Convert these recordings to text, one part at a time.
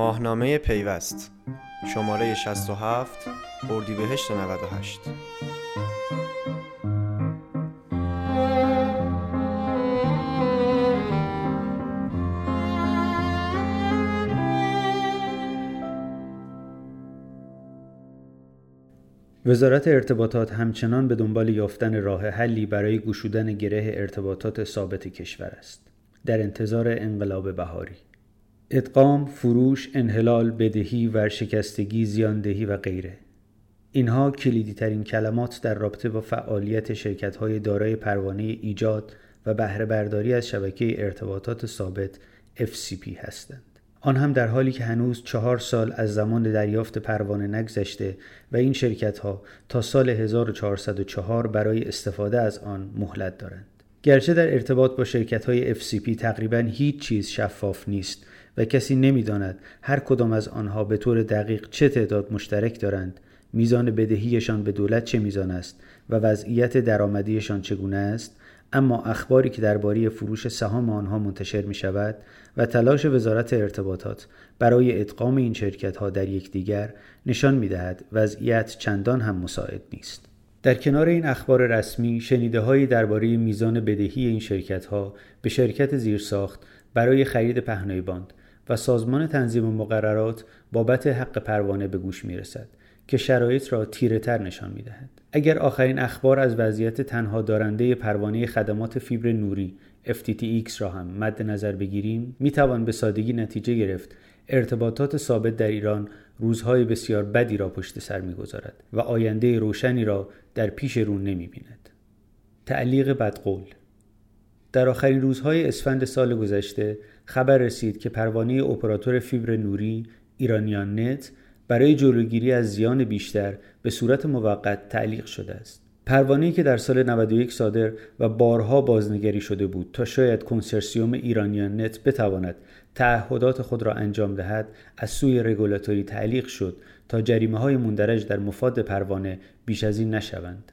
ماهنامه پیوست. شماره 67 اردیبهشت 98 وزارت ارتباطات همچنان به دنبال یافتن راه حلی برای گشودن گره ارتباطات ثابت کشور است. در انتظار انقلاب بهاری. ادغام، فروش، انحلال، بدهی، ورشکستگی، زیاندهی و غیره اینها کلیدی ترین کلمات در رابطه با فعالیت شرکت های دارای پروانه ایجاد و بهره برداری از شبکه ارتباطات ثابت FCP هستند. آن هم در حالی که هنوز چهار سال از زمان دریافت پروانه نگذشته و این شرکت ها تا سال 1404 برای استفاده از آن مهلت دارند. گرچه در ارتباط با شرکت های FCP تقریبا هیچ چیز شفاف نیست و کسی نمی‌داند هر کدام از آنها به طور دقیق چه تعداد مشترک دارند میزان بدهیشان به دولت چه میزان است و وضعیت درآمدیشان چگونه است اما اخباری که درباره فروش سهام آنها منتشر می شود و تلاش وزارت ارتباطات برای ادغام این شرکت ها در یکدیگر نشان می دهد وضعیت چندان هم مساعد نیست. در کنار این اخبار رسمی شنیده هایی درباره میزان بدهی این شرکت ها به شرکت زیرساخت برای خرید پهنای باند و سازمان تنظیم مقررات بابت حق پروانه به گوش می رسد که شرایط را تیره تر نشان می دهد. اگر آخرین اخبار از وضعیت تنها دارنده پروانه خدمات فیبر نوری FTTX را هم مد نظر بگیریم می توان به سادگی نتیجه گرفت ارتباطات ثابت در ایران روزهای بسیار بدی را پشت سر می‌گذارد و آینده روشنی را در پیش رو نمی بیند. تعلیق بدقول در آخرین روزهای اسفند سال گذشته خبر رسید که پروانه اپراتور فیبر نوری ایرانیان نت برای جلوگیری از زیان بیشتر به صورت موقت تعلیق شده است. پروانه‌ای که در سال 91 صادر و بارها بازنگری شده بود تا شاید کنسرسیوم ایرانیان نت بتواند تعهدات خود را انجام دهد از سوی رگولاتوری تعلیق شد تا جریمه های مندرج در مفاد پروانه بیش از این نشوند.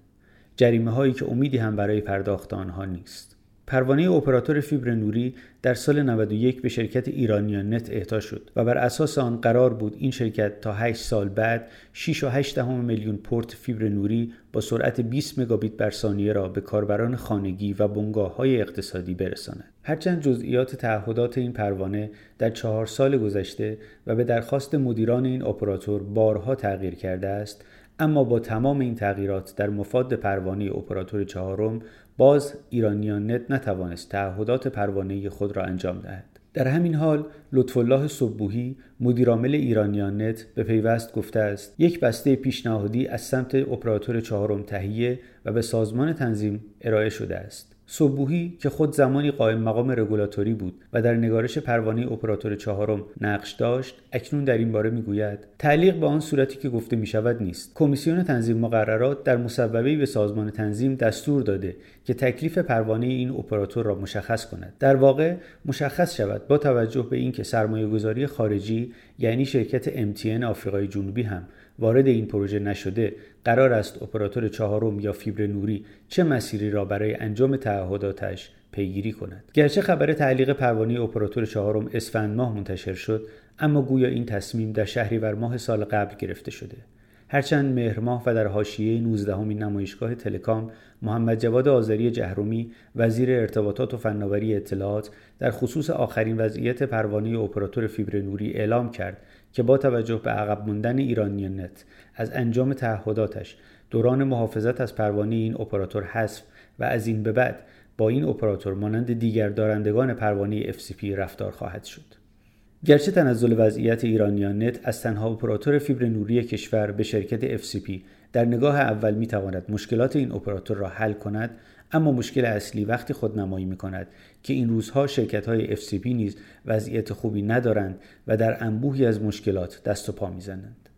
جریمه هایی که امیدی هم برای پرداخت آنها نیست. پروانه اپراتور فیبر نوری در سال 91 به شرکت ایرانیان نت اهدا شد و بر اساس آن قرار بود این شرکت تا 8 سال بعد 6 و 8 میلیون پورت فیبر نوری با سرعت 20 مگابیت بر ثانیه را به کاربران خانگی و بنگاه های اقتصادی برساند. هرچند جزئیات تعهدات این پروانه در چهار سال گذشته و به درخواست مدیران این اپراتور بارها تغییر کرده است اما با تمام این تغییرات در مفاد پروانه اپراتور چهارم باز ایرانیان نت نتوانست تعهدات پروانه خود را انجام دهد. در همین حال لطف الله سبوحی مدیرعامل ایرانیان نت به پیوست گفته است یک بسته پیشنهادی از سمت اپراتور چهارم تهیه و به سازمان تنظیم ارائه شده است. سبوحی که خود زمانی قائم مقام رگولاتوری بود و در نگارش پروانه اپراتور چهارم نقش داشت اکنون در این باره می‌گوید تعلیق به آن صورتی که گفته می شود نیست. کمیسیون تنظیم مقررات در مصوبه به سازمان تنظیم دستور داده که تکلیف پروانه این اپراتور را مشخص کند. در واقع مشخص شود با توجه به اینکه سرمایه گذاری خارجی یعنی شرکت MTN آفریقای جنوبی هم وارد این پروژه نشده قرار است اپراتور چهارم یا فیبر نوری چه مسیری را برای انجام تعهداتش پیگیری کند. گرچه خبر تعلیق پروانه اپراتور چهارم اسفند ماه منتشر شد اما گویا این تصمیم در شهریور ماه سال قبل گرفته شده. هرچند مهر ماه و در حاشیه 19 همین نمایشگاه تلکام محمد جواد آذری جهرومی وزیر ارتباطات و فناوری اطلاعات در خصوص آخرین وضعیت پروانه اپراتور فیبر نوری اعلام کرد که با توجه به عقب موندن ایرانی نت از انجام تعهداتش دوران محافظت از پروانه این اپراتور حذف و از این به بعد با این اپراتور مانند دیگر دارندگان پروانه FCP رفتار خواهد شد. گرچه تنزل وضعیت ایرانیان نت از تنها اپراتور فیبر نوری کشور به شرکت FCP در نگاه اول می تواند مشکلات این اپراتور را حل کند اما مشکل اصلی وقتی خود نمایی می کند که این روزها شرکت های FCP نیز وضعیت خوبی ندارند و در انبوهی از مشکلات دست و پا می‌زنند.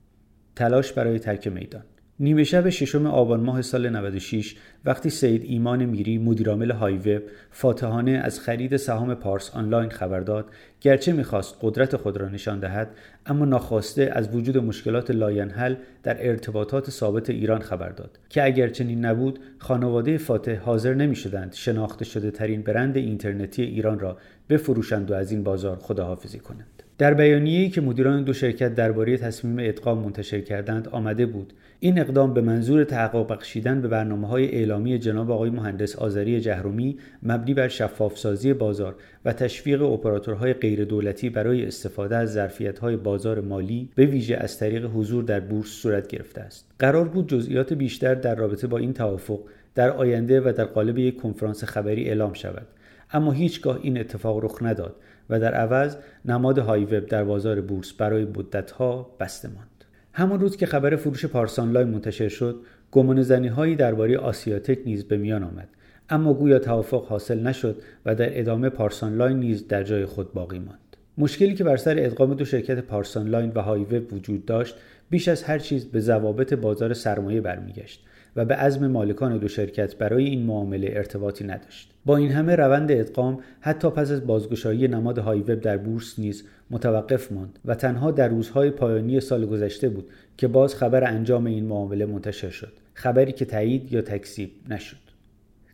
تلاش برای ترک میدان نیمه شب ششم آبان ماه سال 96 وقتی سید ایمان میری مدیرعامل های وب فاتحانه از خرید سهام پارس آنلاین خبر داد گرچه می‌خواست قدرت خود را نشان دهد اما ناخواسته از وجود مشکلات لاینحل در ارتباطات ثابت ایران خبر داد که اگر چنین نبود خانواده فاتح حاضر نمی شدند شناخته شده ترین برند اینترنتی ایران را بفروشند و از این بازار خداحافظی کنند. در بیانیه‌ای که مدیران دو شرکت درباره تصمیم ادغام منتشر کردند آمده بود این اقدام به منظور تحقق بخشیدن به برنامه های اعلامی جناب آقای مهندس آذری جهرمی مبنی بر شفافسازی بازار و تشویق اپراتورهای غیر دولتی برای استفاده از ظرفیت‌های بازار مالی به ویژه از طریق حضور در بورس صورت گرفته است. قرار بود جزئیات بیشتر در رابطه با این توافق در آینده و در قالب یک کنفرانس خبری اعلام شود. اما هیچگاه این اتفاق رخ نداد و در عوض نماد های وب در بازار بورس برای مدتها بسته ماند. همان روز که خبر فروش پارسانلای منتشر شد، گمان زنی هایی درباره آسیاتک نیز به میان آمد. اما گویا توافق حاصل نشد و در ادامه پارسانلاین نیز در جای خود باقی ماند. مشکلی که بر سر ادغام دو شرکت پارسانلاین و هایوب وجود داشت بیش از هر چیز به ضوابط بازار سرمایه برمیگشت و به عزم مالکان دو شرکت برای این معامله ارتباطی نداشت. با این همه روند ادغام حتی پس از بازگشایی نماد هایوب در بورس نیز متوقف ماند و تنها در روزهای پایانی سال گذشته بود که باز خبر انجام این معامله منتشر شد. خبری که تایید یا تکذیب نشد.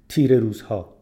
تیر روزها.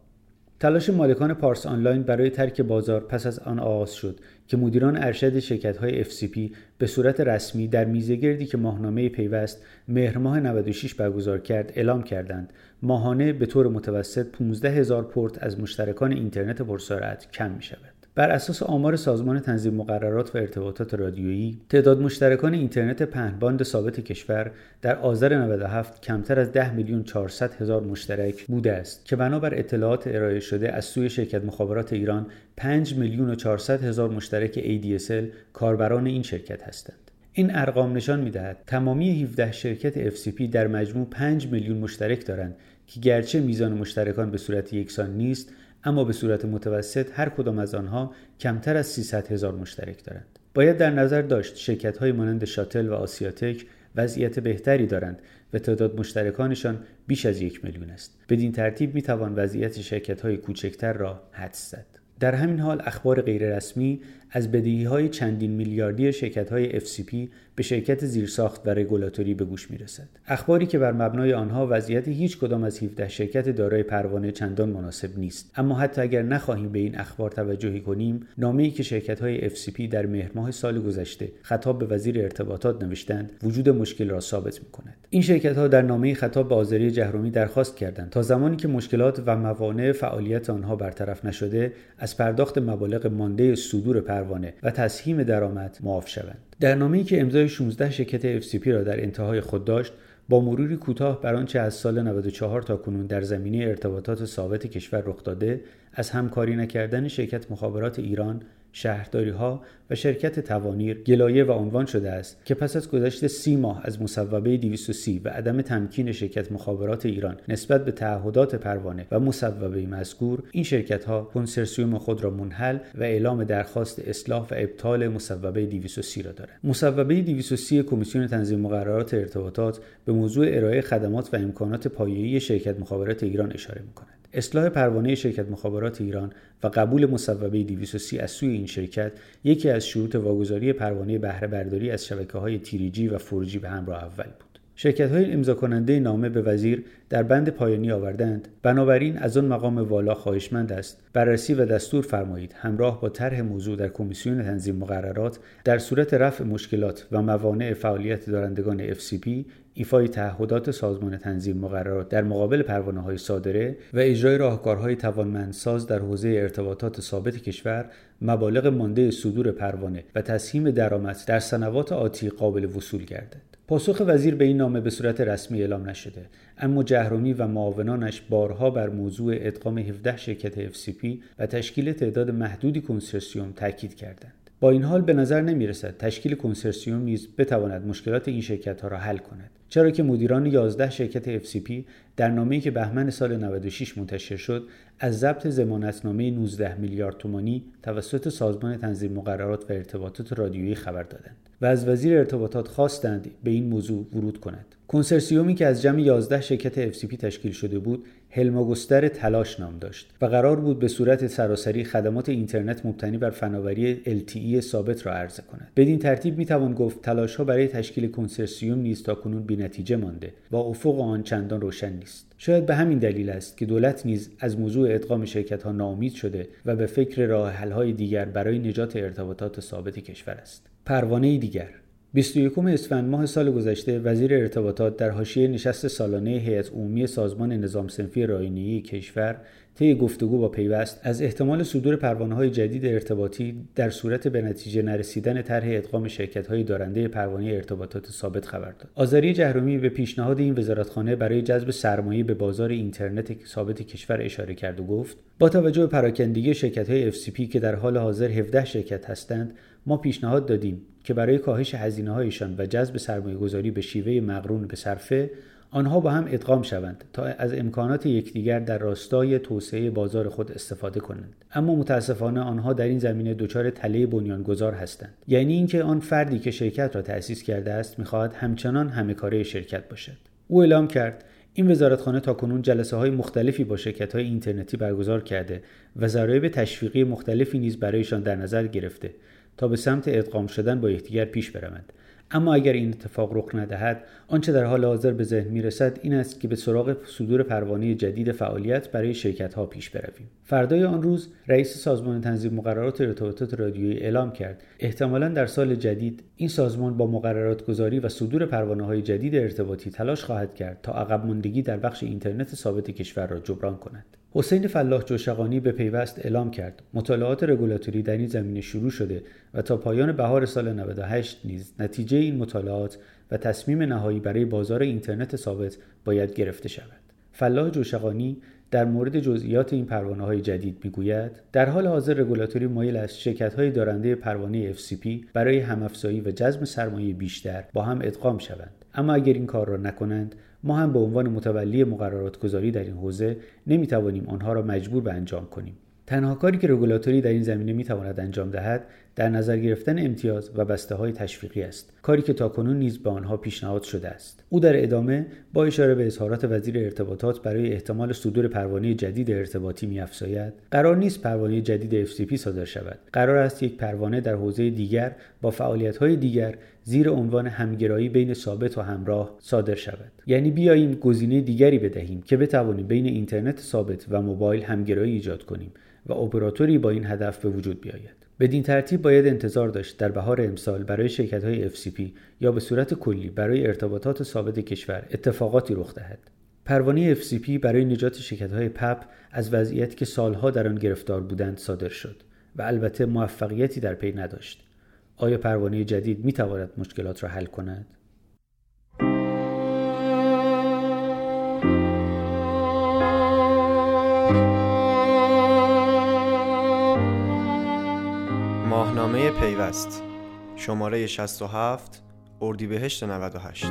تلاش مالکان پارس آنلاین برای ترک بازار پس از آن آغاز شد که مدیران ارشد شرکت های FCP به صورت رسمی در میزگردی که ماهنامه پیوست مهر ماه 96 برگزار کرد اعلام کردند ماهانه به طور متوسط 15 هزار پورت از مشترکان اینترنت پرسرعت کم می شود. بر اساس آمار سازمان تنظیم مقررات و ارتباطات رادیویی تعداد مشترکان اینترنت پهنباند ثابت کشور در آذر 97 کمتر از 10 میلیون 400 هزار مشترک بوده است که بنابر اطلاعات ارائه شده از سوی شرکت مخابرات ایران 5 میلیون و 400 هزار مشترک ADSL کاربران این شرکت هستند. این ارقام نشان می‌دهد تمامی 17 شرکت FCP در مجموع 5 میلیون مشترک دارند که گرچه میزان مشترکان به صورت یکسان نیست اما به صورت متوسط هر کدام از آنها کمتر از 300 هزار مشترک دارند. باید در نظر داشت شرکت های مانند شاتل و آسیاتک وضعیت بهتری دارند و تعداد مشترکانشان بیش از یک میلیون است. بدین ترتیب می توان وضعیت شرکت های کوچکتر را حدس زد. در همین حال اخبار غیررسمی از بدهی های چندین میلیاردی شرکت های FCP به شرکت زیرساخت و رگولاتوری به گوش می رسد. اخباری که بر مبنای آنها وضعیت هیچ کدام از 17 شرکت دارای پروانه چندان مناسب نیست. اما حتی اگر نخواهیم به این اخبار توجهی کنیم نامه‌ای که شرکت های FCP در مهر ماه سال گذشته خطاب به وزیر ارتباطات نوشتند وجود مشکل را ثابت می کند این شرکت ها در نامه خطاب به آذری جهرومی درخواست کردند تا زمانی که مشکلات و موانع فعالیت آنها برطرف نشده از پرداخت مبالغ مانده صدور پروانه و تسهیم درآمد معاف شوند. در نامه‌ای که امضای 16 شرکت FCP را در انتهای خود داشت با مروری کوتاه بر آنچه از سال 94 تا کنون در زمینه ارتباطات ثابت کشور رخ داده از همکاری نکردن شرکت مخابرات ایران شهرداری ها و شرکت توانیر گلایه و عنوان شده است که پس از گذشت سی ماه از مصوبه 230 و عدم تمکین شرکت مخابرات ایران نسبت به تعهدات پروانه و مصوبه مذکور این شرکت ها کنسرسیوم خود را منحل و اعلام درخواست اصلاح و ابطال مصوبه 230 را دارند. مصوبه 230 کمیسیون تنظیم مقررات ارتباطات به موضوع ارائه خدمات و امکانات پایه‌ای شرکت مخابرات ایران اشاره می‌کند. اصلاح پروانه شرکت مخابرات ایران و قبول مصوبه 230 از سوی این شرکت یکی از شروط واگذاری پروانه بهره برداری از شبکه های تیریجی و فورجی به همراه اول بود. شرکت های امضا کننده نامه به وزیر در بند پایانی آوردند بنابراین از آن مقام والا خواهشمند است بررسی و دستور فرمایید همراه با طرح موضوع در کمیسیون تنظیم مقررات در صورت رفع مشکلات و موانع فعالیت دارندگان FCP ایفای تعهدات سازمان تنظیم مقررات در مقابل پروانه های صادره و اجرای راهکارهای توانمندساز در حوزه ارتباطات ثابت کشور مبالغ مانده صدور پروانه و تسهیم درآمد در سنوات آتی قابل وصول گردد. پاسخ وزیر به این نامه به صورت رسمی اعلام نشده اما جهرومی و معاونانش بارها بر موضوع ادغام 17 شرکت FCP و تشکیل تعداد محدودی کنسرسیوم تاکید کردند. با این حال به نظر نمی رسد تشکیل کنسرسیوم نیز بتواند مشکلات این شرکت ها را حل کند. چرا که مدیران 11 شرکت FCP در نامه‌ای که بهمن سال 96 منتشر شد از ضبط زمانتنامه 19 میلیارد تومانی توسط سازمان تنظیم مقررات و ارتباطات رادیویی خبر دادند و از وزیر ارتباطات خواستند به این موضوع ورود کند. کنسرسیومی که از جمع 11 شرکت FCP تشکیل شده بود هلماگستر تلاش نام داشت و قرار بود به صورت سراسری خدمات اینترنت مبتنی بر فناوری LTE ثابت را عرضه کند بدین ترتیب می توان گفت تلاش ها برای تشکیل کنسرسیوم نیز تا کنون نتیجه مانده و افق آن چندان روشن نیست شاید به همین دلیل است که دولت نیز از موضوع ادغام شرکت ها ناامید شده و به فکر راه حل های دیگر برای نجات ارتباطات ثابت کشور است. پروانه دیگر 21 اسفند ماه سال گذشته وزیر ارتباطات در حاشیه نشست سالانه هیئت عمومی سازمان نظام سنفی رایانه‌ای کشور طی گفتگو با پیوست از احتمال صدور پروانه های جدید ارتباطی در صورت به نتیجه نرسیدن طرح ادغام شرکت های دارنده پروانه ارتباطات ثابت خبر داد. آذری جهرومی به پیشنهاد این وزارتخانه برای جذب سرمایه به بازار اینترنت ثابت کشور اشاره کرد و گفت با توجه به پراکندگی شرکت های FCP که در حال حاضر 17 شرکت هستند ما پیشنهاد دادیم که برای کاهش هزینه هایشان و جذب سرمایه گذاری به شیوه مقرون به صرفه آنها با هم ادغام شوند تا از امکانات یکدیگر در راستای توسعه بازار خود استفاده کنند. اما متاسفانه آنها در این زمینه دچار تله بنیانگذار هستند. یعنی اینکه آن فردی که شرکت را تأسیس کرده است می‌خواهد همچنان همه کاره شرکت باشد. او اعلام کرد این وزارتخانه کنون جلسه های مختلفی با شرکت های اینترنتی برگزار کرده و ضرایب تشویقی مختلفی نیز برایشان در نظر گرفته. تا به سمت ادغام شدن با یکدیگر پیش بروند اما اگر این اتفاق رخ ندهد آنچه در حال حاضر به ذهن می‌رسد این است که به سراغ صدور پروانه جدید فعالیت برای شرکت ها پیش برویم. فردای آن روز رئیس سازمان تنظیم مقررات ارتباطات رادیویی اعلام کرد. احتمالا در سال جدید این سازمان با مقررات گذاری و صدور پروانه های جدید ارتباطی تلاش خواهد کرد تا عقب ماندگی در بخش اینترنت ثابت کشور را جبران کند. حسین فلاح جوشقانی به پیوست اعلام کرد. مطالعات رگولاتوری در این زمینه شروع شده و تا پایان بهار سال 98 نیز نتیجه این مطالعات و تصمیم نهایی برای بازار اینترنت ثابت باید گرفته شود. فلاح جوشقانی در مورد جزئیات این پروانه های جدید می‌گوید در حال حاضر رگولاتوری مایل است شرکت های دارنده پروانه FCP برای همافزایی و جذب سرمایه بیشتر با هم ادغام شوند. اما اگر این کار را نکنند ما هم به عنوان متولی مقررات گذاری در این حوزه نمی توانیم آنها را مجبور به انجام کنیم. تنها کاری که رگولاتوری در این زمینه می تواند انجام دهد در نظر گرفتن امتیاز و بسته های تشویقی است. کاری که تاکنون نیز به آنها پیشنهاد شده است. او در ادامه با اشاره به اظهارات وزیر ارتباطات برای احتمال صدور پروانه جدید ارتباطی میافزاید قرار نیست پروانه جدید FCP صادر شود. قرار است یک پروانه در حوزه دیگر با فعالیت های دیگر زیر عنوان همگرایی بین ثابت و همراه صادر شود یعنی بیاییم گزینه دیگری بدهیم که بتوانیم بین اینترنت ثابت و موبایل همگرایی ایجاد کنیم و اپراتوری با این هدف به وجود بیاید بدین ترتیب باید انتظار داشت در بهار امسال برای شرکت های FCP یا به صورت کلی برای ارتباطات ثابت کشور اتفاقاتی رخ دهد. پروانه FCP برای نجات شرکت های پپ از وضعیتی که سالها در آن گرفتار بودند صادر شد و البته موفقیتی در پی نداشت. آیا پروانه جدید می تواند مشکلات را حل کند؟ ماهنامه پیوست شماره 67 اردیبهشت 98